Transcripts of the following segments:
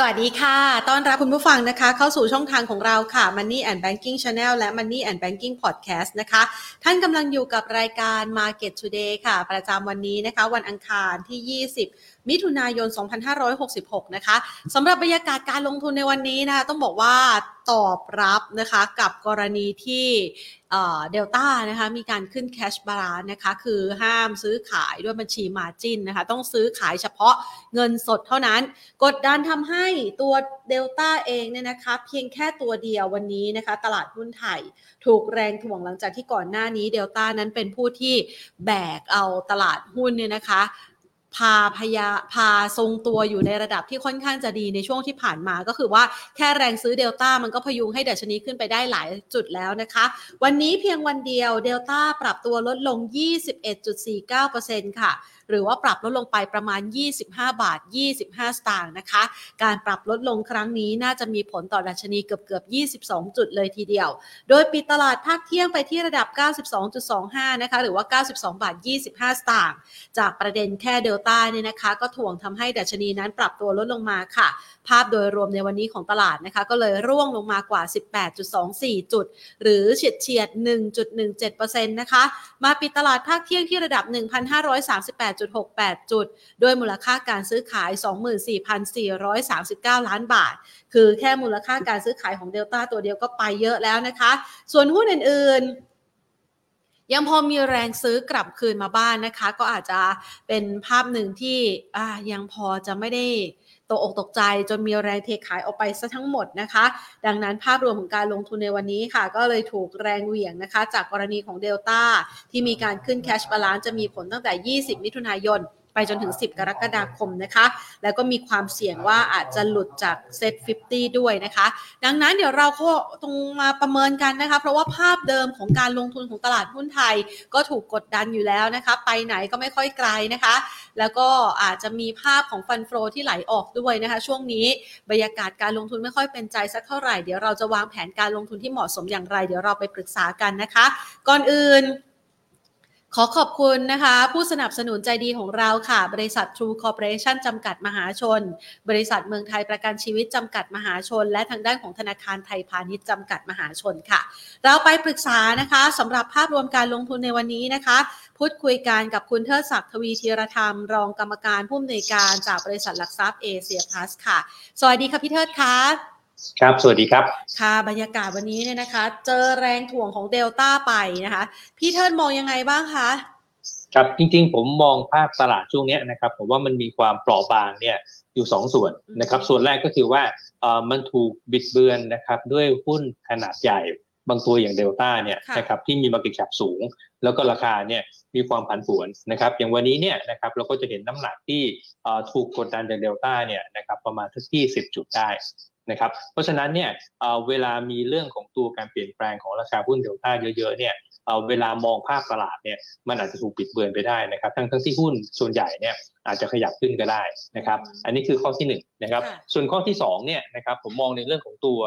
สวัสดีค่ะ ต้อนรับคุณผู้ฟังนะคะ เข้าสู่ช่องทางของเราค่ะ Money and Banking Channel และ Money and Banking Podcast นะคะ ท่านกำลังอยู่กับรายการ Market Today ค่ะ ประจำวันนี้นะคะ วันอังคารที่ 20มิถุนายน 2566 นะคะสำหรับบรรยากาศการลงทุนในวันนี้นะคะต้องบอกว่าตอบรับนะคะกับกรณีที่ เดลต้านะคะมีการขึ้นแคชบาลานนะคะคือห้ามซื้อขายด้วยบัญชีมาจินนะคะต้องซื้อขายเฉพาะเงินสดเท่านั้น กดดันทำให้ตัวเดลต้าเองเนี่ยนะคะเพียงแค่ตัวเดียววันนี้นะคะตลาดหุ้นไทยถูกแรงถ่วงหลังจากที่ก่อนหน้านี้เดลต้านั้นเป็นผู้ที่แบกเอาตลาดหุ้นเนี่ยนะคะ พาพยาพาทรงตัวอยู่ในระดับที่ค่อนข้างจะดีในช่วงที่ผ่านมาก็คือว่าแค่แรงซื้อเดลต้ามันก็พยุงให้ดัชนีขึ้นไปได้หลายจุดแล้วนะคะ วันนี้เพียงวันเดียวเดลต้าปรับตัวลดลง 21.49%ค่ะ หรือว่าปรับลดลงไปประมาณ 25 บาท 25 สตางค์นะคะ การปรับลดลงครั้งนี้น่าจะมีผลต่อดัชนีเกือบเกือบ 22 จุดเลยทีเดียว โดยปิดตลาดภาคเที่ยงไปที่ระดับ 92.25 นะคะ หรือว่า 92 บาท 25 สตางค์ จากประเด็นแค่เดลต้าเนี่ยนะคะ ก็ถ่วงทำให้ดัชนีนั้นปรับตัวลดลงมาค่ะ ภาพโดยรวมในวันนี้ของตลาดนะคะก็เลยร่วงลงมากว่า 18.24 จุด หรือเฉียดเฉียด 1.17%นะคะมาปิดตลาดภาคเที่ยงที่ระดับ 1,538.68 จุดโดยมูลค่าการซื้อขาย 24,439 ล้านบาท คือแค่มูลค่าการซื้อขายของเดลต้าตัวเดียวก็ไปเยอะแล้วนะคะ ส่วนหุ้นอื่นๆยังพอมีแรงซื้อกลับคืนมาบ้านนะคะ ก็อาจจะเป็นภาพหนึ่งที่ยังพอจะไม่ได้ ตกอกตกใจจนมีแรงเทขายออกไปซะทั้งหมดนะคะ ดังนั้นภาพรวมของการลงทุนในวันนี้ค่ะ ก็เลยถูกแรงเหวี่ยงนะคะ จากกรณีของเดลต้าที่มีการขึ้นแคชบาลานจะมีผลตั้งแต่ 20 มิถุนายน ไปจนถึง 10 กรกฎาคมนะคะ แล้วก็มีความเสี่ยงว่าอาจจะหลุดจากเซ็ต50 ด้วยนะคะ ดังนั้นเดี๋ยวเราก็ต้องมาประเมินกันนะคะ เพราะว่าภาพเดิมของการลงทุนของตลาดหุ้นไทย ก็ถูกกดดันอยู่แล้วนะคะ ไปไหนก็ไม่ค่อยไกลนะคะ แล้วก็อาจจะมีภาพของฟันโฟที่ไหลออกด้วยนะคะ ช่วงนี้บรรยากาศการลงทุนไม่ค่อยเป็นใจสักเท่าไหร่เดี๋ยวเราจะวางแผนการลงทุนที่เหมาะสมอย่างไร เดี๋ยวเราไปปรึกษากันนะคะ ก่อนอื่น ขอขอบคุณนะคะ ผู้สนับสนุนใจดีของเราค่ะ บริษัท True Corporation จำกัดมหาชน บริษัทเมืองไทยประกันชีวิตจำกัดมหาชน และทางด้านของธนาคารไทยพาณิชย์จำกัดมหาชนค่ะ เราไปปรึกษานะคะสำหรับภาพรวมการลงทุนในวันนี้นะคะ พูดคุยกันกับคุณเทิดศักดิ์ทวีธีรธรรม รองกรรมการผู้อำนวยการจากบริษัทหลักทรัพย์เอเชียพลัสค่ะ สวัสดีค่ะพี่เทิดค่ะ ครับ สวัสดีครับ ค่ะ บรรยากาศวันนี้เนี่ยนะคะ เจอแรงถ่วงของเดลต้าไปนะคะ พี่เทิดมองยังไงบ้างคะครับจริงๆ ผมมองภาพตลาดช่วงนี้นะครับ ผมว่ามันมีความเปราะบางเนี่ยอยู่สองส่วนนะครับ ส่วนแรกก็คือว่าเอ่อมันถูกบิดเบือนนะครับด้วยหุ้นขนาดใหญ่บางตัวอย่างเดลต้าเนี่ยนะครับที่มี Market Cap สูง แล้วก็ราคาเนี่ยมีความผันผวนนะครับ อย่างวันนี้เนี่ยนะครับเราก็จะเห็นน้ำหนักที่ถูกกดดันจากเดลต้าเนี่ยนะครับประมาณที่สิบจุดได้ นะครับเพราะฉะนั้นเนี่ยเวลามีเรื่องของตัวการเปลี่ยนแปลงของราคาหุ้นเดลต้าเยอะๆเนี่ยเวลามองภาพตลาดเนี่ยมันอาจจะถูกบิดเบือนไปได้นะครับ ทั้งทั้งที่หุ้นส่วนใหญ่เนี่ยอาจจะขยับขึ้นก็ได้นะครับ อันนี้คือข้อที่หนึ่งนะครับ ส่วนข้อที่สองเนี่ยนะครับผมมองในเรื่องของตัว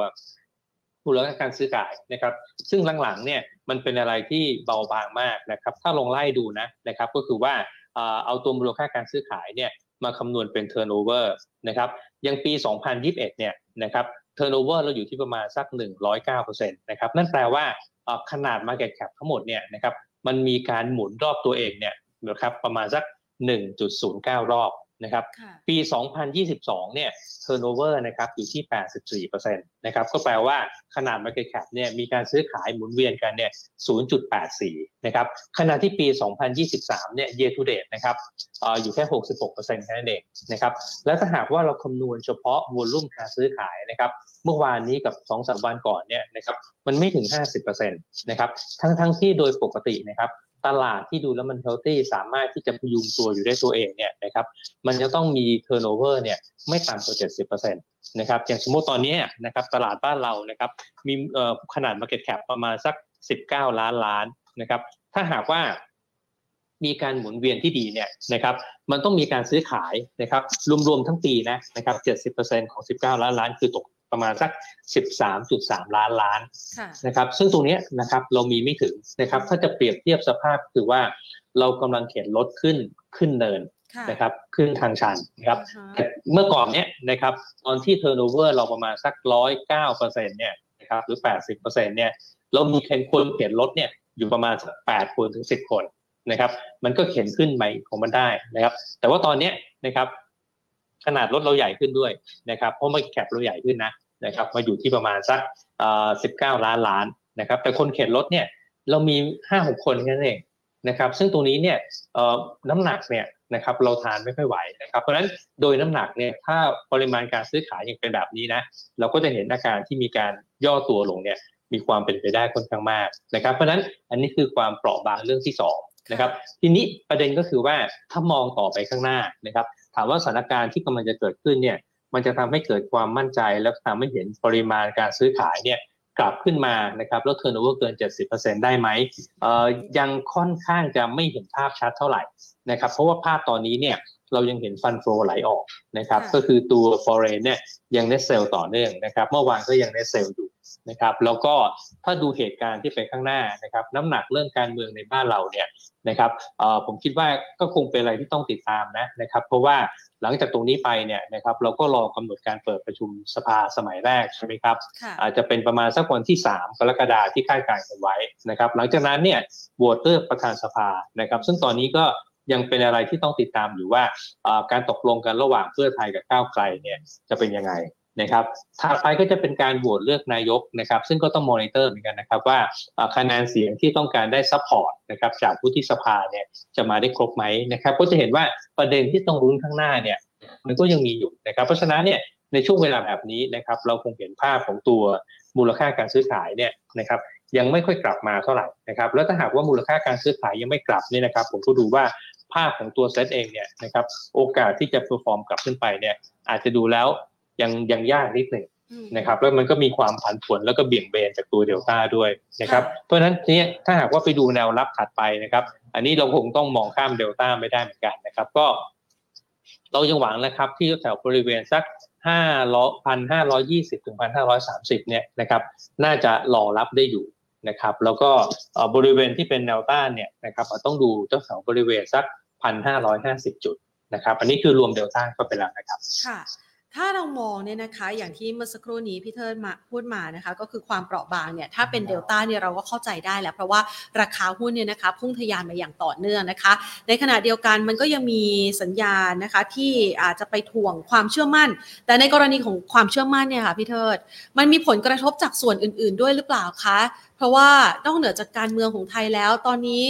มูลค่าการซื้อขายนะครับ ซึ่งหลังๆเนี่ยมันเป็นอะไรที่เบาบางมากนะครับ ถ้าลองไล่ดูนะนะครับ ก็คือว่าเอาตัวมูลค่าการซื้อขายเนี่ย มาคำนวณเป็น turnover นะครับยังปี 2021 เนี่ยนะครับ turnover เราอยู่ที่ประมาณสัก 109%นะครับนั่นแปลว่าขนาด market cap ทั้งหมดเนี่ยนะครับมันมีการหมุนรอบตัวเองเนี่ยนะครับประมาณสัก 1.09 รอบ นะครับ ปี 2022 เนี่ย turnover นะครับอยู่ที่ 84%นะครับ ก็แปลว่าขนาด market cap เนี่ยมีการซื้อขายหมุนเวียนกันเนี่ย 0.84 นะครับ ขณะที่ปี 2023 เนี่ย year to date นะครับออยู่แค่ 66%แค่นั้นเองนะครับ และถ้าหากว่าเราคำนวณเฉพาะวอลุ่มการซื้อขายนะครับ เมื่อวานนี้กับ 2-3 วันก่อนเนี่ยนะครับ มันไม่ถึง 50%นะครับ ทั้งทั้งที่โดยปกตินะครับ ตลาดที่ดูแล้วมัน healthy สามารถที่จะพยุงตัวอยู่ได้ตัวเองเนี่ยนะครับมันจะต้องมี turnover เนี่ยไม่ต่ำกว่าเจ็ดสิบเปอร์เซ็นต์นะครับอย่างสมมติตอนนี้นะครับตลาดบ้านเรานะครับมีขนาด Market Cap ประมาณสักสิบเก้าล้านล้านนะครับถ้าหากว่ามีการหมุนเวียนที่ดีเนี่ยนะครับ มันต้องมีการซื้อขายนะครับ รวมๆทั้งปีนะนะครับเจ็ดสิบเปอร์เซ็นต์ของสิบเก้าล้านล้านคือตก ประมาณสัก 13.3 ล้านล้านนะครับซึ่งตรงนี้นะครับเรามีไม่ถึงนะครับถ้าจะเปรียบเทียบสภาพคือว่าเรากำลังเข็นรถขึ้นขึ้นเนินค่ะนะครับขึ้นทางชันนะครับอ่าฮะแต่เมื่อก่อนเนี้ยนะครับตอนที่ turnover เราประมาณสักร้อยเก้าเปอร์เซ็นเนี่ยนะครับหรือแปดสิบเปอร์เซ็นเนี่ยเรามีเข็นคนเข็นรถเนี่ยอยู่ประมาณสักแปดคนถึงสิบคนนะครับมันก็เข็นขึ้นไปของมันได้นะครับ แต่ว่าตอนเนี้ยนะครับขนาดรถเราใหญ่ขึ้นด้วยนะครับเพราะมันแคปเราใหญ่ขึ้นนะ นะครับมาอยู่ที่ประมาณสักสิบเก้าล้านล้านนะครับ แต่คนเข็นรถเนี่ยเรามีห้าหกคนแค่นั้นเองนะครับ ซึ่งตรงนี้เนี่ยน้ำหนักเนี่ยนะครับเราทานไม่ค่อยไหวนะครับเพราะฉะนั้นโดยน้ำหนักเนี่ยถ้าปริมาณการซื้อขายยังเป็นแบบนี้นะเราก็จะเห็นอาการที่มีการย่อตัวลงเนี่ยมีความเป็นไปได้ค่อนข้างมากนะครับ เพราะฉะนั้นอันนี้คือความเปราะบางเรื่องที่สองนะครับทีนี้ประเด็นก็คือว่าถ้ามองต่อไปข้างหน้านะครับ ถามว่าสถานการณ์ที่กำลังจะเกิดขึ้นเนี่ย มันจะทำให้เกิดความมั่นใจแล้วทำให้เห็นปริมาณการซื้อขายเนี่ยกลับขึ้นมานะครับแล้ว turnover เกิน 70%ได้ไหมเอ่อยังค่อนข้างจะไม่เห็นภาพชัดเท่าไหร่นะครับเพราะว่าภาพตอนนี้เนี่ยเรายังเห็น fund flow ไหลออกนะครับค่ะก็คือตัว foreign เนี่ยยัง net sell ต่อเนื่องนะครับเมื่อวานก็ยัง net sell อยู่นะครับแล้วก็ถ้าดูเหตุการณ์ที่ไปข้างหน้านะครับน้ำหนักเรื่องการเมืองในบ้านเราเนี่ยนะครับเอ่อผมคิดว่าก็คงเป็นอะไรที่ต้องติดตามนะนะครับเพราะว่า หลังจากตรงนี้ไปเนี่ยนะครับเราก็รอกำหนดการเปิดประชุมสภาสมัยแรกใช่ไหมครับค่ะอาจจะเป็นประมาณสักวันที่ 3 กรกฎาคมที่คาดการณ์กันไว้นะครับ หลังจากนั้นเนี่ยโหวตเลือกประธานสภานะครับ ซึ่งตอนนี้ก็ยังเป็นอะไรที่ต้องติดตามอยู่ว่าอ่าการตกลงกันระหว่างเพื่อไทยกับก้าวไกลเนี่ยจะเป็นยังไง นะครับถัดไปก็จะเป็นการโหวตเลือกนายกนะครับ ซึ่งก็ต้องมอนิเตอร์เหมือนกันนะครับว่าคะแนนเสียงที่ต้องการได้ support นะครับจากผู้ที่สภาเนี่ยจะมาได้ครบไหมนะครับ ก็จะเห็นว่าประเด็นที่ต้องลุ้นข้างหน้าเนี่ยมันก็ยังมีอยู่นะครับ เพราะฉะนั้นเนี่ยในช่วงเวลาแบบนี้นะครับ เราคงเห็นภาพของตัวมูลค่าการซื้อขายเนี่ยนะครับ ยังไม่ค่อยกลับมาเท่าไหร่นะครับ แล้วถ้าหากว่ามูลค่าการซื้อขายยังไม่กลับเนี่ยนะครับ ผมก็ดูว่าภาพของตัวเซตเองเนี่ยนะครับ โอกาสที่จะ perform กลับขึ้นไปเนี่ยอาจจะดูแล้ว ยังยังยากนิดหนึ่งอืมนะครับแล้วมันก็มีความผันผวนแล้วก็เบี่ยงเบนจากตัวเดลต้าด้วยนะครับเพราะฉะนั้นเนี่ยถ้าหากว่าไปดูแนวรับถัดไปนะครับ อันนี้เราคงต้องมองข้ามเดลต้าไม่ได้เหมือนกันนะครับ ก็ เรายังหวังนะครับ ที่แถวบริเวณสักห้าร้อยพันห้าร้อยยี่สิบถึงพันห้าร้อยสามสิบเนี่ยนะครับ น่าจะรอรับได้อยู่นะครับ แล้วก็เอ่อบริเวณที่เป็นแนวต้านเนี่ยนะครับต้องดูเจ้าแถวบริเวณสักพันห้าร้อยห้าสิบจุดนะครับ อันนี้คือรวมเดลต้าก็ไปแล้วนะครับค่ะ ถ้าเรามองเนี่ยนะคะ อย่างที่เมื่อสักครู่นี้พี่เทิร์นมาพูดมานะคะ ก็คือความเปราะบางเนี่ยถ้าเป็นเดลต้าเนี่ยเราก็เข้าใจได้แหละเพราะว่าราคาหุ้นเนี่ยนะคะ พุ่งทะยานมาอย่างต่อเนื่องนะคะ ในขณะเดียวกันมันก็ยังมีสัญญาณนะคะที่อาจจะไปถ่วงความเชื่อมั่น แต่ในกรณีของความเชื่อมั่นเนี่ยค่ะพี่เทิร์ดมันมีผลกระทบจากส่วนอื่น ๆ ด้วยหรือเปล่าคะเพราะว่านอกเหนือจากการเมืองของไทยแล้วตอนนี้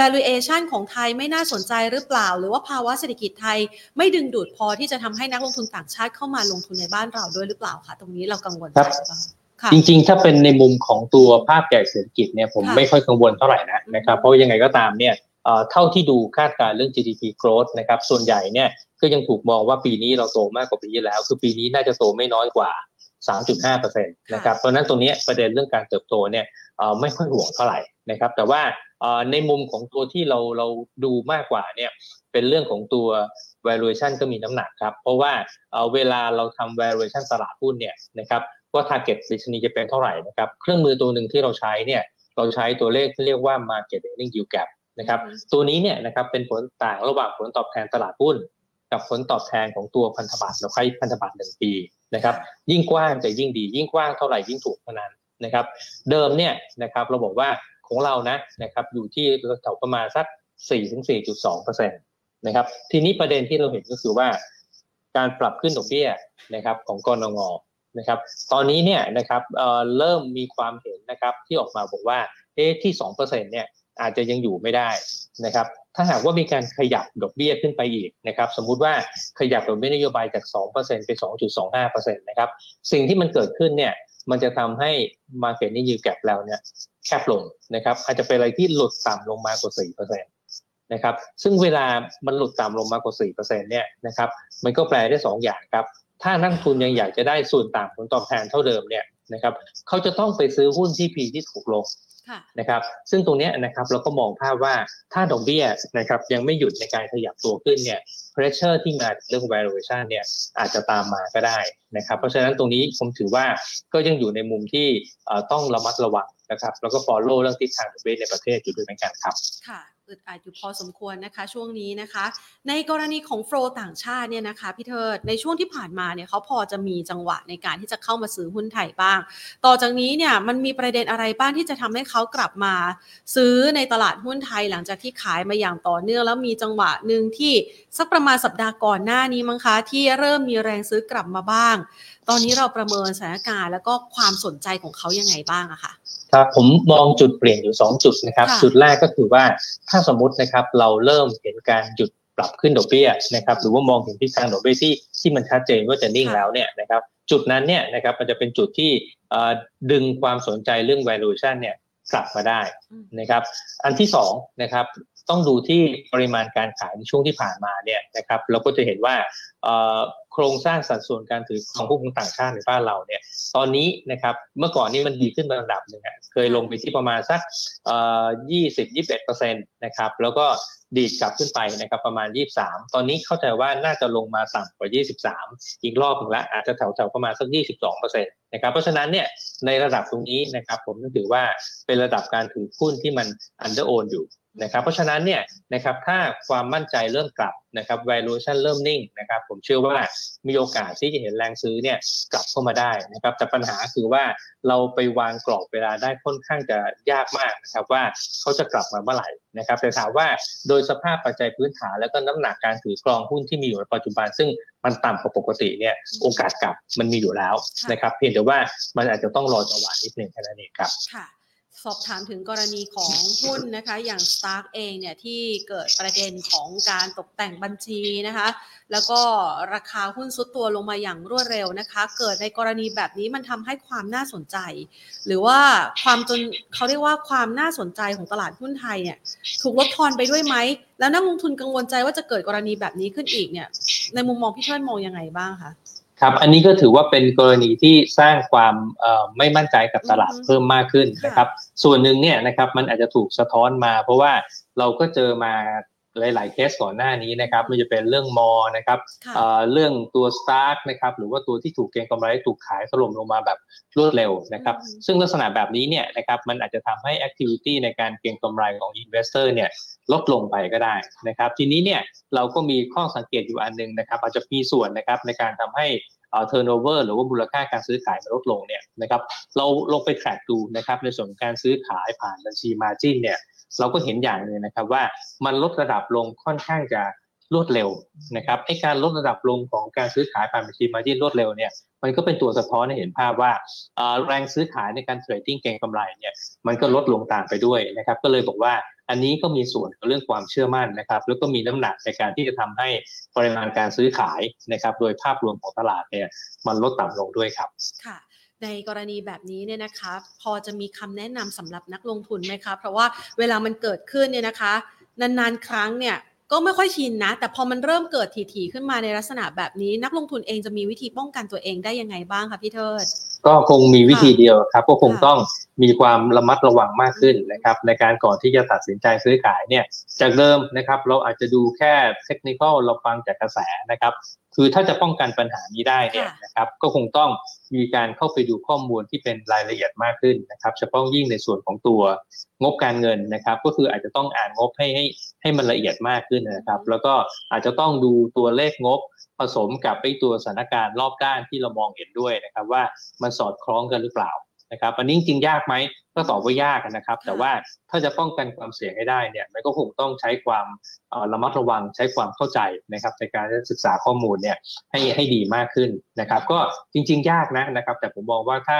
valuation ของไทยไม่น่าสนใจหรือเปล่า หรือว่าภาวะเศรษฐกิจไทยไม่ดึงดูดพอที่จะทำให้นักลงทุนต่างชาติเข้ามาลงทุนในบ้านเราด้วยหรือเปล่าคะตรงนี้เรากังวลใจครับหรือเปล่าค่ะจริงๆ ถ้าเป็นในมุมของตัวภาพใหญ่เศรษฐกิจเนี่ยผมค่ะไม่ค่อยกังวลเท่าไหร่นะนะครับอืมเพราะว่ายังไงก็ตามเนี่ยเอ่อเท่าที่ดูคาดการณ์เรื่อง GDP growth นะครับส่วนใหญ่เนี่ยก็ยังถูกมองว่าปีนี้เราโตมากกว่าปีที่แล้ว คือปีนี้น่าจะโตไม่น้อยกว่า 3.5%นะครับเพราะฉะนั้นตรงเนี้ยประเด็นเรื่องการเติบโตเนี่ยเอ่อไม่ค่อยห่วงเท่าไหร่ นะครับ แต่ว่าเอ่อในมุมของตัวที่เราเราดูมากกว่าเนี่ยเป็นเรื่องของตัว valuation ก็มีน้ำหนักครับ เพราะว่าเอ่อเวลาเราทำ valuation ตลาดหุ้นเนี่ยนะครับว่า target ดัชนีจะเป็นเท่าไหร่นะครับ เครื่องมือตัวหนึ่งที่เราใช้เนี่ยเราใช้ตัวเลขที่เรียกว่า market earning yield gap นะครับอืมตัวนี้เนี่ยนะครับเป็นผลต่างระหว่างผลตอบแทนตลาดหุ้น กับผลตอบแทนของตัวพันธบัตรเราใช้พันธบัตรหนึ่งปีนะครับ ยิ่งกว้างจะยิ่งดี ยิ่งกว้างเท่าไหร่ยิ่งถูกเท่านั้นนะครับ เดิมเนี่ยนะครับเราบอกว่า ของเรานะนะครับอยู่ที่แถวประมาณสัก 4-4.2เปอร์เซ็นต์นะครับทีนี้ประเด็นที่เราเห็นก็คือว่า การปรับขึ้นดอกเบี้ยนะครับของกรงงนะครับตอนนี้เนี่ยนะครับเเริ่มมีความเห็นนะครับที่ออกมาบอกว่าเอ๊ะที่2%เนี่ยอาจจะยังอยู่ไม่ได้นะครับถ้าหากว่ามีการขยับดอกเบี้ยขึ้นไปอีกนะครับสมมุติว่าขยับดอกเบี้ยนโยบายจาก 2%ไป 2.25%นะครับสิ่งที่มันเกิดขึ้นเนี่ย มันจะทำให้ Market นี่ยืดแกลแล้วเนี่ยแคบลงนะครับ อาจจะเป็นอะไรที่หลุดต่ำลงมากกว่า4%นะครับซึ่งเวลามันหลุดต่ำลงมากกว่า4%เนี่ยนะครับมันก็แปลได้2อย่างครับ ถ้านักทุนยังอยากจะได้ส่วนต่างผลตอบแทนเท่าเดิมเนี่ยนะครับเขาจะต้องไปซื้อหุ้นที่ P ที่ถูกลงค่ะนะครับซึ่งตรงเนี้ยนะครับเราก็มองภาพว่าถ้าดอกเบี้ยนะครับยังไม่หยุดในการขยับตัวขึ้นเนี่ย pressure ที่มาจากเรื่อง valuation เนี่ยอาจจะตามมาก็ได้นะครับ เพราะฉะนั้นตรงนี้ผมถือว่าก็ยังอยู่ในมุมที่ต้องระมัดระวังนะครับ แล้วก็ follow เรื่องทิศทางดอกเบี้ยในประเทศอยู่ด้วยเหมือนกันครับค่ะ อึดอัดอยู่พอสมควรนะคะช่วงนี้นะคะ ในกรณีของโฟลต่างชาติเนี่ยนะคะพี่เทิดในช่วงที่ผ่านมาเนี่ยเขาพอจะมีจังหวะในการที่จะเข้ามาซื้อหุ้นไทยบ้าง ต่อจากนี้เนี่ยมันมีประเด็นอะไรบ้างที่จะทำให้เขากลับมา ซื้อในตลาดหุ้นไทยหลังจากที่ขายมาอย่างต่อเนื่องแล้วมีจังหวะหนึ่งที่สักประมาณสัปดาห์ก่อนหน้านี้มั้งคะที่เริ่มมีแรงซื้อกลับมาบ้าง อนนี้เราประเมินสถานการณ์แล้วก็ความสนใจของเขายังไงบ้างอะค่ะครับผมมองจุดเปลี่ยนอยู่ 2 จุดนะครับค่ะจุดแรกก็คือว่าถ้าสมมตินะครับเราเริ่มเห็นการหยุดปรับขึ้นดอกเบี้ยนะครับหรือว่ามองเห็นทิศทางดอกเบี้ยที่ที่มันชัดเจนว่าจะนิ่งค่ะแล้วเนี่ยนะครับจุดนั้นเนี่ยนะครับมันจะเป็นจุดที่เอ่อดึงความสนใจเรื่อง valuation เนี่ยกลับมาได้อืมนะครับ อันที่สองนะครับ ต้องดูที่ปริมาณการขายในช่วงที่ผ่านมาเนี่ยนะครับเราก็จะเห็นว่าโครงสร้างสัดส่วนการถือของหุ้นของต่างชาติในบ้านเราเนี่ยตอนนี้นะครับเมื่อก่อนนี้มันดีขึ้นระดับหนึ่งเคยลงไปที่ประมาณสักเอ่อยี่สิบยี่สิบเอ็ดเปอร์เซ็นต์นะครับแล้วก็ดีดกลับขึ้นไปนะครับประมาณ 23 ตอนนี้เข้าใจว่าน่าจะลงมาต่ำกว่า 23 อีกรอบหนึ่งละอาจจะแถวๆประมาณสัก 22เปอร์เซ็นต์นะครับเพราะฉะนั้นเนี่ยในระดับตรงนี้นะครับผมถือว่าเป็นระดับการถือหุ้นที่มัน under own อยู่ นะครับเพราะฉะนั้นเนี่ยนะครับถ้าความมั่นใจเริ่มกลับนะครับ valuation เริ่มนิ่งนะครับ ผมเชื่อว่ามีโอกาสที่จะเห็นแรงซื้อเนี่ยกลับเข้ามาได้นะครับ แต่ปัญหาคือว่าเราไปวางกรอบเวลาได้ค่อนข้างจะยากมากนะครับว่าเขาจะกลับมาเมื่อไหร่นะครับ แต่ถามว่าโดยสภาพปัจจัยพื้นฐานแล้วก็น้ำหนักการถือกรองหุ้นที่มีอยู่ในปัจจุบัน ซึ่งมันต่ำกว่าปกติเนี่ยโอกาสกลับมันมีอยู่แล้วนะครับ เพียงแต่ว่ามันอาจจะต้องรอจังหวะนิดหนึ่งแค่นั้นเองครับค่ะ สอบถามถึงกรณีของหุ้นนะคะ อย่าง Stark เองเนี่ยที่เกิดประเด็นของการตกแต่งบัญชีนะคะ แล้วก็ราคาหุ้นซุดตัวลงมาอย่างรวดเร็วนะคะ เกิดในกรณีแบบนี้มันทำให้ความน่าสนใจ หรือว่าความจนเขาเรียกว่าความน่าสนใจของตลาดหุ้นไทยเนี่ยถูกลดทอนไปด้วยไหม แล้วนักลงทุนกังวลใจว่าจะเกิดกรณีแบบนี้ขึ้นอีกเนี่ยในมุมมองพี่เทิดมองยังไงบ้างคะ ครับอันนี้ก็ถือว่าเป็นกรณีที่สร้างความเอ่อไม่มั่นใจกับตลาดอือฮึเพิ่มมากขึ้นค่ะนะครับ ส่วนหนึ่งเนี่ยนะครับมันอาจจะถูกสะท้อนมา เพราะว่าเราก็เจอมาหลาย ๆ เคสก่อนหน้านี้นะครับไม่ว่าจะเป็นเรื่องมอนะครับค่ะเอ่อเรื่องตัว Stark นะครับหรือว่าตัวที่ถูกเก็งกำไรถูกขายถล่มลงมาแบบรวดเร็วนะครับอืมซึ่งลักษณะแบบนี้เนี่ยนะครับมันอาจจะทำให้ activity ในการเก็งกำไรของ investor เนี่ย ลดลงไปก็ได้นะครับ ทีนี้เนี่ยเราก็มีข้อสังเกตอยู่อันหนึงนะครับ อาจจะมีส่วนนะครับในการทำให้เอ่อ turnover หรือว่ามูลค่าการซื้อขายมันลดลงเนี่ยนะครับเราลงไป track ดูนะครับในส่วนของการซื้อขายผ่านบัญชี margin เนี่ยเราก็เห็นอย่างหนึ่งนะครับว่ามันลดระดับลงค่อนข้างจะรวดเร็วนะครับไอ้การลดระดับลงของการซื้อขายผ่านบัญชีมาจิ้นรวดเร็วเนี่ยมันก็เป็นตัวสะท้อนให้เห็นภาพว่าแรงซื้อขายในการเทรดดิ้งเก็งกำไรเนี่ยมันก็ลดลงตามไปด้วยนะครับก็เลยบอกว่า อันนี้ก็มีส่วนกับเรื่องความเชื่อมั่นนะครับ แล้วก็มีน้ำหนักในการที่จะทำให้ปริมาณการซื้อขายนะครับ โดยภาพรวมของตลาดเนี่ยมันลดต่ำลงด้วยครับค่ะในกรณีแบบนี้เนี่ยนะคะพอจะมีคำแนะนำสำหรับนักลงทุนไหมคะเพราะว่าเวลามันเกิดขึ้นเนี่ยนะคะ นานๆ ครั้งเนี่ยก็ไม่ค่อยชินนะ แต่พอมันเริ่มเกิดถี่ๆขึ้นมาในลักษณะแบบนี้ นักลงทุนเองจะมีวิธีป้องกันตัวเองได้ยังไงบ้างคะพี่เทิด ก็คงมีวิธีเดียวครับ ก็คงค่ะต้องมีความระมัดระวังมากขึ้นนะครับ ในการก่อนที่จะตัดสินใจซื้อขายเนี่ยจากเดิมนะครับ เราอาจจะดูแค่เทคนิคเราฟังจากกระแสนะครับ คือถ้าจะป้องกันปัญหานี้ได้เนี่ยค่ะนะครับ ก็คงต้องมีการเข้าไปดูข้อมูลที่เป็นรายละเอียดมากขึ้นนะครับ เฉพาะยิ่งในส่วนของตัวงบการเงินนะครับ ก็คืออาจจะต้องอ่านงบให้ให้ให้มันละเอียดมากขึ้นนะครับ แล้วก็อาจจะต้องดูตัวเลขงบผ สมกับไอตัวสถานการณ์รอบด้านที่เรามองเห็นด้วยนะครับ ว่ามันสอดคล้องกันหรือเปล่านะครับอันนี้จริงๆยากไหมก็ตอบว่ายากนะครับ แต่ว่าถ้าจะป้องกันความเสี่ยงให้ได้เนี่ยมันก็คงต้องใช้ความระมัดระวังใช้ความเข้าใจนะครับในการศึกษาข้อมูลเนี่ยให้ให้ดีมากขึ้นนะครับ ก็จริง ๆ ยากนะนะครับ แต่ผมมองว่าถ้า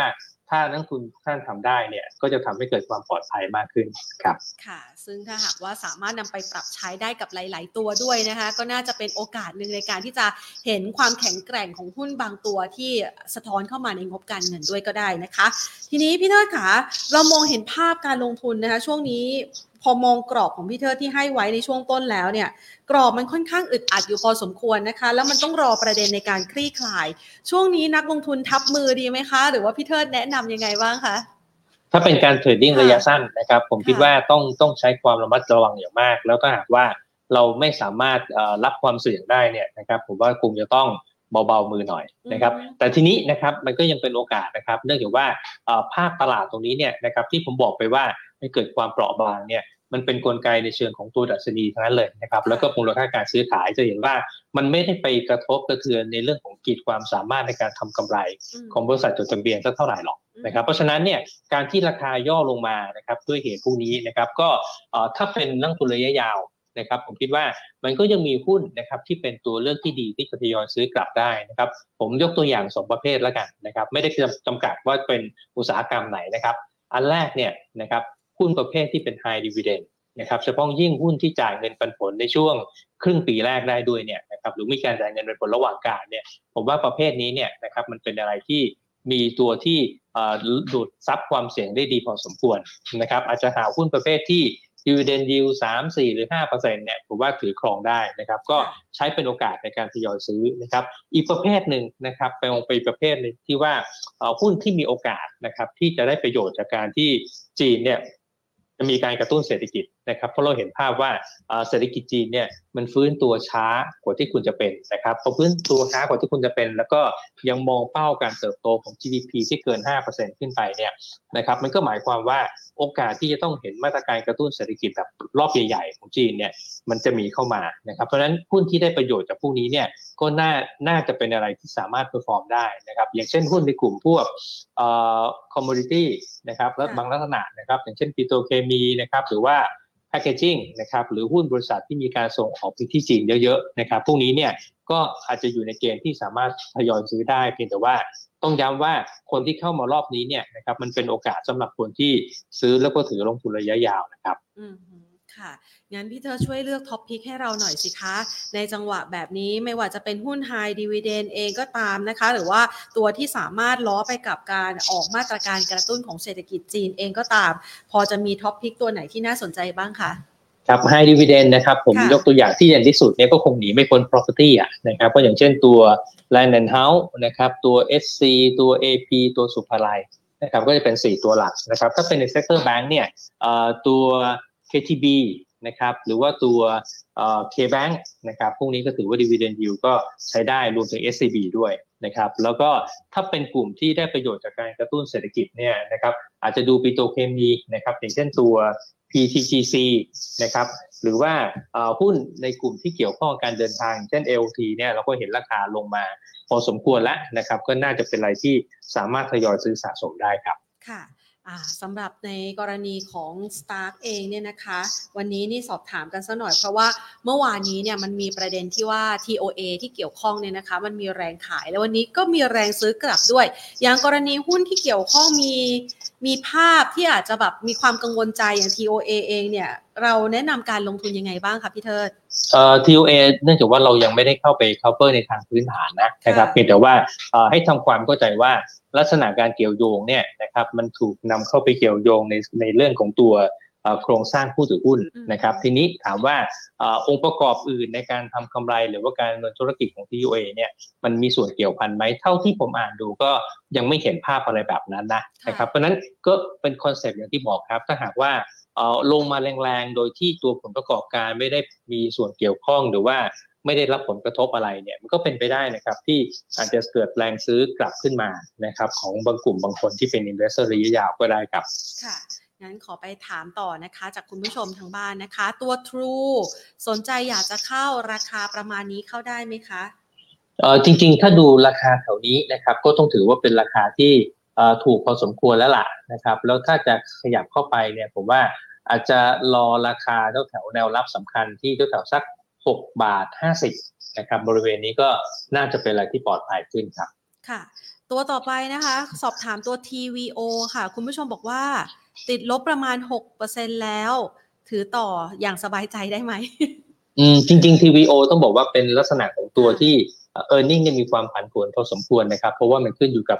ถ้านักลงทุนทุกท่านทำได้เนี่ยก็จะทำให้เกิดความปลอดภัยมากขึ้นครับค่ะ ซึ่งถ้าหากว่าสามารถนำไปปรับใช้ได้กับหลาย ๆ ตัวด้วยนะคะก็น่าจะเป็นโอกาสหนึ่งในการที่จะเห็นความแข็งแกร่งของหุ้นบางตัวที่สะท้อนเข้ามาในงบการเงินด้วยก็ได้นะคะ ทีนี้พี่เทิดขาเรามองเห็นภาพการลงทุนนะคะช่วงนี้ พอมองกรอบของพี่เทิดที่ให้ไว้ในช่วงต้นแล้วเนี่ย กรอบมันค่อนข้างอึดอัดอยู่พอสมควรนะคะ แล้วมันต้องรอประเด็นในการคลี่คลาย ช่วงนี้นักลงทุนทับมือดีไหมคะ หรือว่าพี่เทิดแนะนำยังไงบ้างคะถ้าเป็นการเทรดดิ้งค่ะระยะสั้นนะครับ ผมคิดค่ะว่าต้องต้องใช้ความระมัดระวังอย่างมาก แล้วถ้าหากว่าเราไม่สามารถเอ่อรับความเสี่ยงได้เนี่ยนะครับ ผมว่าคงจะต้องเบาๆมือหน่อยนะครับอืมแต่ทีนี้นะครับมันก็ยังเป็นโอกาสนะครับ เนื่องจากว่าเอ่อภาพตลาดตรงนี้เนี่ยนะครับที่ผมบอกไปว่า มันเกิดความเปราะบางเนี่ยมันเป็นนกลไกในเชิงของตัวดัชนีทั้งนั้นเลยนะครับแล้วก็มูลค่าการซื้อขายจะเห็นว่ามันไม่ได้ไปกระทบกระเทือนในเรื่องของกีดความสามารถในการทำกำไรของบริษัทจดทะเบียนสักเท่าไหร่หรอกนะครับเพราะฉะนั้นเนี่ยการที่ราคาย่อลงมานะครับด้วยเหตุพวกนี้นะครับก็ถ้าเป็นนักทุนระยะยาวนะครับผมคิดว่ามันก็ยังมีหุ้นนะครับที่เป็นตัวเลือกที่ดีที่จะทยอยซื้อกลับได้นะครับผมยกตัวอย่างสองประเภทแล้วกันนะครับไม่ได้จำกัดว่าเป็นอุตสาหกรรมไหนนะครับอันแรกเนี่ยนะครับ หุ้นประเภทที่เป็น high dividend นะครับเฉพาะยิ่งหุ้นที่จ่ายเงินปันผลในช่วงครึ่งปีแรกได้ด้วยเนี่ยนะครับหรือมีการจ่ายเงินปันผลระหว่างกางเนี่ยผมว่าประเภทนี้เนี่ยนะครับมันเป็นอะไรที่มีตัวที่ดูดซับความเสี่ยงได้ดีพอสมควรนะครับอาจจะหาหุ้นประเภทที่ดีเวเดนยิวสามสี่หรือห้าเปอร์เซ็นต์เนี่ยผมว่าถือครองได้นะครับ ก็ใช้เป็นโอกาสในการทยอยซื้อนะครับ อีกประเภทหนึ่งนะครับไปองไปประเภทหนึ่งที่ว่าหุ้นที่มีโอกาสนะครับที่จะได้ประโยชน์จากการที่จีนเนี่ย จะมีการกระตุ้นเศรษฐกิจนะครับเพราะเราเห็นภาพว่าเศรษฐกิจจีนเนี่ยมันฟื้นตัวช้ากว่าที่ควรจะเป็นนะครับพอฟื้นตัวช้ากว่าที่ควรจะเป็น แล้วก็ยังมองเป้าการเติบโตของ GDP ที่เกิน 5%ขึ้นไปเนี่ยนะครับมันก็หมายความว่าโอกาสที่จะต้องเห็นมาตรการกระตุ้นเศรษฐกิจแบบรอบใหญ่ๆของจีนเนี่ยมันจะมีเข้ามานะครับเพราะฉะนั้นหุ้นที่ได้ประโยชน์จากพวกนี้เนี่ยก็น่าน่าจะเป็นอะไรที่สามารถ perform ได้นะครับอย่างเช่นหุ้นในกลุ่มพวกเอ่อ commodity นะครับและบางลักษณะนะครับอย่างเช่นปิโตรเคมีนะครับหรือว่า packaging นะครับหรือหุ้นบริษัทที่มีการส่งออกไปที่จีนเยอะๆนะครับพวกนี้เนี่ยก็อาจจะอยู่ในเกณฑ์ที่สามารถทยอยซื้อได้ เพียงแต่ว่าต้องย้ำว่าคนที่เข้ามารอบนี้เนี่ยนะครับมันเป็นโอกาสสำหรับคนที่ซื้อแล้วก็ถือลงทุนระยะยาวนะครับอื ค่ะ งั้นพี่เทิดช่วยเลือก top pick ให้เราหน่อยสิคะ ในจังหวะแบบนี้ไม่ว่าจะเป็นหุ้น high dividend เองก็ตามนะคะ หรือว่าตัวที่สามารถล้อไปกับการออกมาตรการกระตุ้นของเศรษฐกิจจีนเองก็ตาม พอจะมีท็อปพิกตัวไหนที่น่าสนใจบ้างคะครับ high dividend นะครับ ผมยกตัวอย่างที่เด่นที่สุดเนี่ยก็คงหนีไม่พ้น property อะนะครับก็อย่างเช่นตัว land and house นะครับตัว SC ตัว AP ตัวสุภาลัยนะครับก็จะเป็น 4 ตัวหลักนะครับถ้าเป็นใน sector bank เนี่ยตัว KTB นะครับหรือว่าตัว K-Bank นะครับพวกนี้ก็ถือว่า dividend yield ก็ใช้ได้รวมถึง SCB ด้วยนะครับแล้วก็ถ้าเป็นกลุ่มที่ได้ประโยชน์จากการกระตุ้นเศรษฐกิจเนี่ยนะครับอาจจะดูปิโตเคมีนะครับอย่างเช่นตัว PTGC นะครับหรือว่าหุ้นในกลุ่มที่เกี่ยวข้องการเดินทาง เช่น LT เนี่ยเราก็เห็นราคาลงมาพอสมควรแล้วนะครับก็น่าจะเป็นอะไรที่สามารถทยอยซื้อสะสมได้ครับค่ะ สำหรับในกรณีของ Stark เองเนี่ยนะคะ วันนี้นี่สอบถามกันสัหน่อยเพราะว่าเมื่อวานนี้เนี่ยมันมีประเด็นที่ว่า TOA ที่เกี่ยวข้องเนี่ยนะคะ มันมีแรงขายแล้ววันนี้ก็มีแรงซื้อกลับด้วย อย่างกรณีหุ้นที่เกี่ยวข้องมี มีภาพที่อาจจะแบบมีความกังวลใจอย่าง TOA เองเนี่ย เราแนะนำการลงทุนยังไงบ้างคะพี่เทิดเอ่อ TOA เนื่องจากว่าเรายังไม่ได้เข้าไป cover ในทางพื้นฐานนะนะครับเพียงแต่ว่าให้ทำความเข้าใจว่าลักษณะการเกี่ยวโยงเนี่ยนะครับมันถูกนำเข้าไปเกี่ยวโยงในในเรื่องของตัว โครงสร้างผู้ถือหุ้นนะครับ ทีนี้ถามว่าองค์ประกอบอื่นในการทำกำไร หรือว่าการดำเนินธุรกิจของ TUA เนี่ยมันมีส่วนเกี่ยวพันไหมเท่าที่ผมอ่านดูก็ยังไม่เห็นภาพอะไรแบบนั้นนะนะครับเพราะนั้นก็เป็น concept อย่างที่บอกครับ ถ้าหากว่าลงมาแรงๆ โดยที่ตัวผลประกอบการไม่ได้มีส่วนเกี่ยวข้องหรือว่าไม่ได้รับผลกระทบอะไรเนี่ยมันก็เป็นไปได้นะครับ ที่อาจจะเกิดแรงซื้อกลับขึ้นมานะครับของบางกลุ่มบางคนที่เป็น investor ระยะยาวก็ได้ครับค่ะ งั้นขอไปถามต่อนะคะ จากคุณผู้ชมทางบ้านนะคะ ตัว True สนใจอยากจะเข้าราคาประมาณนี้เข้าได้ไหมคะเออจริง ๆ ถ้าดูราคาแถวนี้นะครับ ก็ต้องถือว่าเป็นราคาที่ถูกพอสมควรแล้วล่ะนะครับ แล้วถ้าจะขยับเข้าไปเนี่ยผมว่าอาจจะรอราคาแถวแถวแนวรับสำคัญที่แถวแถวสัก 6 บาท 50นะครับบริเวณนี้ก็น่าจะเป็นอะไรที่ปลอดภัยขึ้นครับ ค่ะ ตัวต่อไปนะคะ สอบถามตัว TVO ค่ะ คุณผู้ชมบอกว่า ติดลบประมาณ 6%แล้ว ถือต่ออย่างสบายใจได้ไหม อืม จริง ๆ TVO ต้องบอกว่าเป็นลักษณะของตัวที่ e a r n i n g เนี่ยมีความผันผวนพอสมควรนะครับ เพราะว่ามันขึ้นอยู่กับ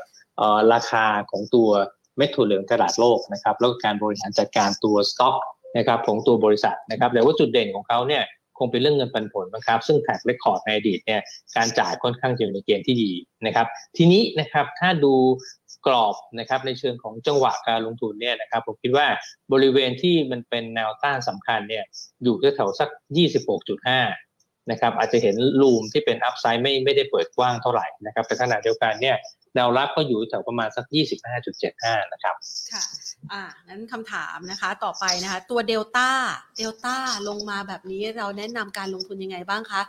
ราคาของตัวเม็ดถั่วเหลืองตลาดโลกนะครับ แล้วการบริหารจัดการตัวสต็อกนะครับของตัวบริษัทนะครับแต่ว่าจุดเด่นของเขาเนี่ยค งเป็นเรื่องเงินปันผลนะครับ ซึ่งแท็กเรคคอร์ดในอดีตเนี่ยการจ่ายค่อนข้างจะอยู่ในเกณฑ์ที่ดีนะครับ ทีนี้นะครับถ้าดูกรอบนะครับในเชิงของจังหวะการลงทุนเนี่ยนะครับผมคิดว่าบริเวณที่มันเป็นแนวต้านสำคัญเนี่ยอยู่แถวสัก 26.5 นะครับอาจจะเห็นลูมที่เป็นอัพไซด์ไม่ไม่ได้เปิดกว้างเท่าไหร่นะครับแต่ขณะเดียวกันเนี่ยแนวรับก็อยู่แถวประมาณสัก 25.75 นะครับค่ะ อ่านั้นคำถามนะคะ ต่อไปนะคะ ตัวเดลต้าเดลต้าลงมาแบบนี้เราแนะนำการลงทุนยังไงบ้างคะ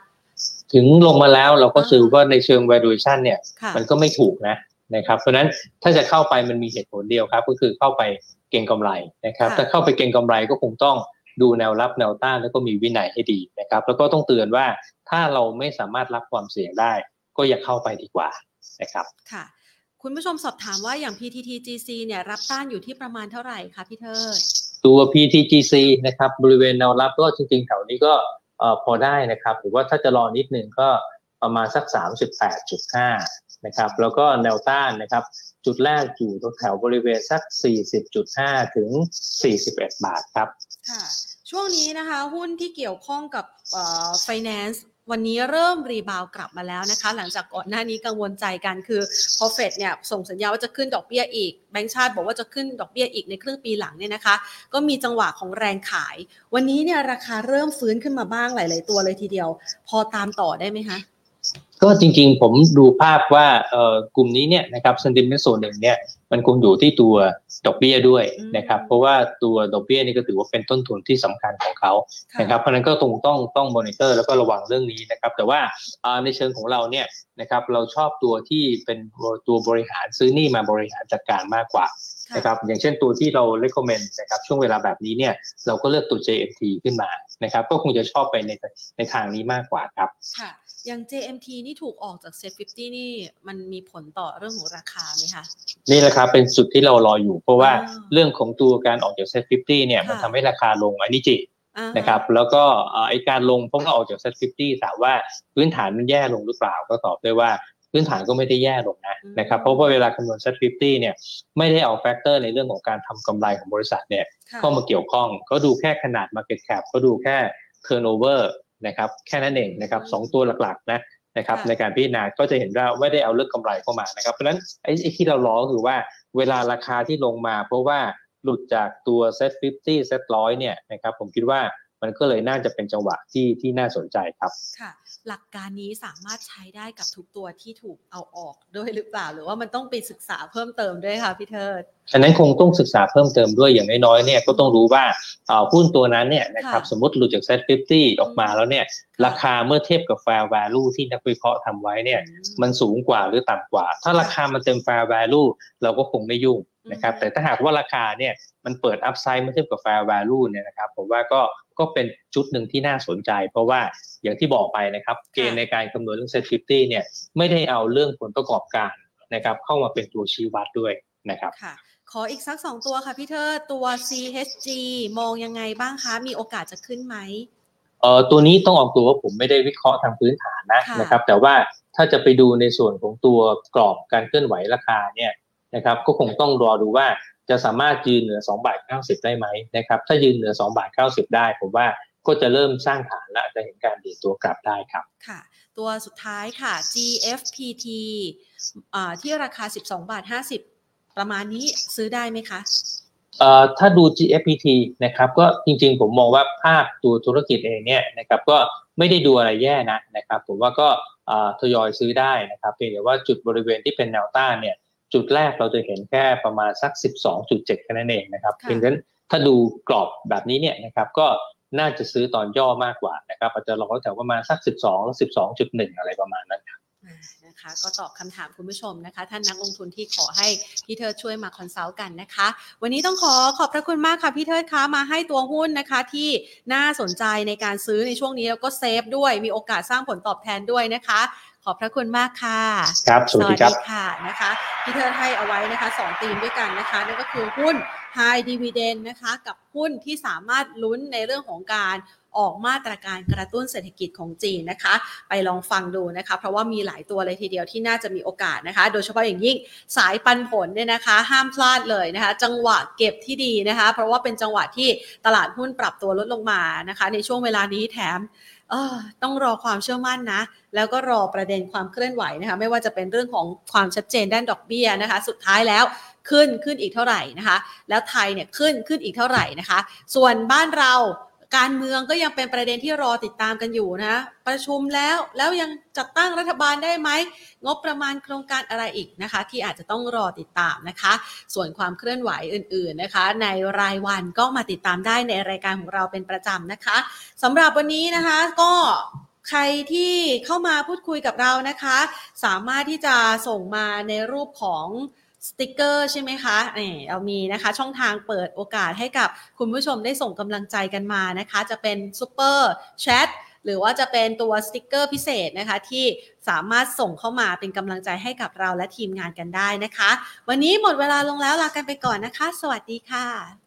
ถึงลงมาแล้วเราก็ซื้อว่าในเชิง valuation เนี่ยค่ะมันก็ไม่ถูกนะนะครับ เพราะฉะนั้นถ้าจะเข้าไปมันมีเหตุผลเดียวครับ ก็คือเข้าไปเก็งกำไรนะครับค่ะถ้าเข้าไปเก็งกำไรก็คงต้องดูแนวรับแนวต้านแล้วก็มีวินัยให้ดีนะครับ แล้วก็ต้องเตือนว่าถ้าเราไม่สามารถรับความเสี่ยงได้ ก็อย่าเข้าไปดีกว่านะครับค่ะ คุณผู้ชมสอบถามว่าอย่าง PTTGC เนี่ยรับต้านอยู่ที่ประมาณเท่าไหร่คะพี่เทิดตัว PTGC นะครับบริเวณแนวรับก็จริงๆแถวนี้ก็เอ่อพอได้นะครับหรือว่าถ้าจะรอนิดนึงก็ประมาณสัก 38.5 นะครับ แล้วก็แนวต้านนะครับ จุดแรกอยู่ตรงแถวบริเวณสัก 40.5 ถึง 41 บาทครับ ค่ะ ช่วงนี้นะคะ หุ้นที่เกี่ยวข้องกับเอ่อ finance วันนี้เริ่มรีบาวกลับมาแล้วนะคะ หลังจากก่อนหน้านี้กังวลใจกันคือพอเฟดเนี่ยส่งสัญญาว่าจะขึ้นดอกเบี้ยอีกแบงก์ชาติบอกว่าจะขึ้นดอกเบี้ยอีกในครึ่งปีหลังเนี่ยนะคะ ก็มีจังหวะของแรงขาย วันนี้เนี่ยราคาเริ่มฟื้นขึ้นมาบ้างหลาย ๆ ตัวเลยทีเดียว พอตามต่อได้ไหมคะ ก็จริงๆ ผมดูภาพว่าเอ่อกลุ่มนี้เนี่ยนะครับ sentiment ส่วนหนึ่งเนี่ยมันคงอยู่ที่ตัวดอกเบี้ยด้วยนะครับ เพราะว่าตัวดอกเบี้ยนี่ก็ถือว่าเป็นต้นทุนที่สำคัญของเขาค่ะนะครับเพราะฉะนั้นก็ต้องต้องต้องมอนิเตอร์แล้วก็ระวังเรื่องนี้นะครับ แต่ว่าอ่าในเชิงของเราเนี่ยนะครับเราชอบตัวที่เป็นตัวบริหารซื้อหนี่มาบริหารจัดการมากกว่าค่ะนะครับอย่างเช่นตัวที่เรา recommend นะครับช่วงเวลาแบบนี้เนี่ยเราก็เลือกตัว JMT ขึ้นมานะครับ ก็คงจะชอบไปในในทางนี้มากกว่าครับค่ะ อย่าง JMT นี่ถูกออกจาก Set 50นี่มันมีผลต่อเรื่องของราคาไหมคะนี่แหละครับเป็นจุดที่เรารออยู่ เพราะว่าอ่าเรื่องของตัวการออกจากเซ็ต50เนี่ยค่ะมันทำให้ราคาลงอันนี้จริงอ่าฮนะครับแล้วก็เอ่อไอการลงเพราะว่าออกจากเซ็ต50ถามว่าพื้นฐานมันแย่ลงหรือเปล่าก็ตอบได้ว่าพื้นฐานก็ไม่ได้แย่ลงนะนะครับเพราะว่าเวลาคำนวณเซ็ต50เนี่ยไม่ได้เอา factor ในเรื่องของการทำกำไรของบริษัทเนี่ยค่ะเข้ามาเกี่ยวข้องเขาดูแค่ขนาด Market Cap เขาดูแค่ Turnover นะครับแค่นั้นเองนะครับสองตัวหลักๆนะนะครับค่ะในการพิจารณาก็จะเห็นว่าไม่ได้เอาเรื่องกำไรเข้ามานะครับเพราะฉะนั้นไอ้ไอ้ที่เรารอก็คือว่าเวลาราคาที่ลงมา เพราะว่าหลุดจากตัว Set 50 Set 100เนี่ยนะครับผมคิดว่า มันก็เลยน่าจะเป็นจังหวะที่ที่น่าสนใจครับค่ะ หลักการนี้สามารถใช้ได้กับทุกตัวที่ถูกเอาออกด้วยหรือเปล่า หรือว่ามันต้องไปศึกษาเพิ่มเติมด้วยค่ะพี่เทิดฉะนั้นคงต้องศึกษาเพิ่มเติมด้วยอย่างน้อยๆเนี่ยก็ต้องรู้ว่าเอ่อหุ้นตัวนั้นเนี่ยนะครับค่ะสมมติหลุดจาก Set 50 ออกมาแล้วเนี่ยราคาเมื่อเทียบกับ Fair Value ที่นักวิเคราะห์ทำไว้เนี่ยอืมันสูงกว่าหรือต่ำกว่า ถ้าราคามันเต็ม fair value เราก็คงไม่ยุ่งนะครับอืมแต่ถ้าหากว่าราคาเนี่ยมันเปิด upside เมื่อเทียบกับ fair value เนี่ยนะครับผมว่าก็ ก็เป็นจุดหนึ่งที่น่าสนใจ เพราะว่าอย่างที่บอกไปนะครับ เกณฑ์ในการคำนวณเรื่อง set 50เนี่ยไม่ได้เอาเรื่องผลประกอบการนะครับเข้ามาเป็นตัวชี้วัดด้วยนะครับค่ะขออีกสักสองตัวค่ะพี่เทิดตัว CHG มองยังไงบ้างคะ มีโอกาสจะขึ้นไหมเอ่อตัวนี้ต้องออกตัวว่าผมไม่ได้วิเคราะห์ทางพื้นฐานนะค่ะนะครับ แต่ว่าถ้าจะไปดูในส่วนของตัวกรอบการเคลื่อนไหวราคาเนี่ย นะครับก็คงต้องรอดูว่าจะสามารถยืนเหนือ2บาท90 ได้ไหมนะครับถ้ายืนเหนือ2บาท90 ได้ผมว่าก็จะเริ่มสร้างฐานและจะเห็นการดีดตัวกลับได้ครับค่ะ ตัวสุดท้ายค่ะ GFPT อ่าที่ราคา 12 บาท 50 ประมาณนี้ซื้อได้ไหมคะเอ่อถ้าดู GFPT นะครับก็จริงๆ ผมมองว่าภาพตัวธุรกิจเองเนี่ยนะครับก็ไม่ได้ดูอะไรแย่นะนะครับผมว่าก็เอ่อทยอยซื้อได้นะครับเพียงแต่ว่าจุดบริเวณที่เป็นแนวต้านเนี่ย จุดแรกเราจะเห็นแค่ประมาณสัก 12.7แค่นั้นเองนะครับค่ะเพราะฉะนั้นถ้าดูกรอบแบบนี้เนี่ยนะครับก็น่าจะซื้อตอนย่อมากกว่านะครับอาจจะรอแถวประมาณสัก 12แล้ว12.1 อะไรประมาณนั้นอ่านะคะก็ตอบคำถามคุณผู้ชมนะคะ ท่านนักลงทุนที่ขอให้พี่เทิดช่วยมา consult กันนะคะ วันนี้ต้องขอขอบพระคุณมากค่ะพี่เทิดคะมาให้ตัวหุ้นนะคะที่น่าสนใจในการซื้อในช่วงนี้แล้วก็ safe ด้วยมีโอกาสสร้างผลตอบแทนด้วยนะคะ ขอบพระคุณมากค่ะ ครับ สวัสดีครับค่ะนะคะพี่เทิดให้เอาไว้นะคะสองธีมด้วยกันนะคะนั่นก็คือหุ้น High Dividend นะคะ กับหุ้นที่สามารถลุ้นในเรื่องของการออกมาตรการกระตุ้นเศรษฐกิจของจีนนะคะ ไปลองฟังดูนะคะ เพราะว่ามีหลายตัวเลยทีเดียวที่น่าจะมีโอกาสนะคะ โดยเฉพาะอย่างยิ่งสายปันผลเนี่ยนะคะ ห้ามพลาดเลยนะคะ จังหวะเก็บที่ดีนะคะ เพราะว่าเป็นจังหวะที่ตลาดหุ้นปรับตัวลดลงมานะคะ ในช่วงเวลานี้แถมเออ ต้องรอความเชื่อมั่นนะ แล้วก็รอประเด็นความเคลื่อนไหวนะคะไม่ว่าจะเป็นเรื่องของความชัดเจนด้านดอกเบี้ยนะคะ สุดท้ายแล้วขึ้นขึ้นอีกเท่าไหร่นะคะ แล้วไทยเนี่ยขึ้นขึ้นอีกเท่าไหร่นะคะ ส่วนบ้านเรา การเมืองก็ยังเป็นประเด็นที่รอติดตามกันอยู่นะ ประชุมแล้วแล้วยังจัดตั้งรัฐบาลได้ไหม งบประมาณโครงการอะไรอีกนะคะ ที่อาจจะต้องรอติดตามนะคะ ส่วนความเคลื่อนไหวอื่น ๆนะคะ ในรายวันก็มาติดตามได้ในรายการของเราเป็นประจำนะคะสำหรับวันนี้นะคะก็ใครที่เข้ามาพูดคุยกับเรานะคะ สามารถที่จะส่งมาในรูปของ สติกเกอร์ใช่ไหมคะนี่เรามีนะคะ ช่องทางเปิดโอกาสให้กับคุณผู้ชมได้ส่งกำลังใจกันมานะคะ จะเป็น Super Chat หรือว่าจะเป็นตัวสติกเกอร์พิเศษนะคะ ที่สามารถส่งเข้ามาเป็นกำลังใจให้กับเราและทีมงานกันได้นะคะ วันนี้หมดเวลาลงแล้วลากันไปก่อนนะคะ สวัสดีค่ะ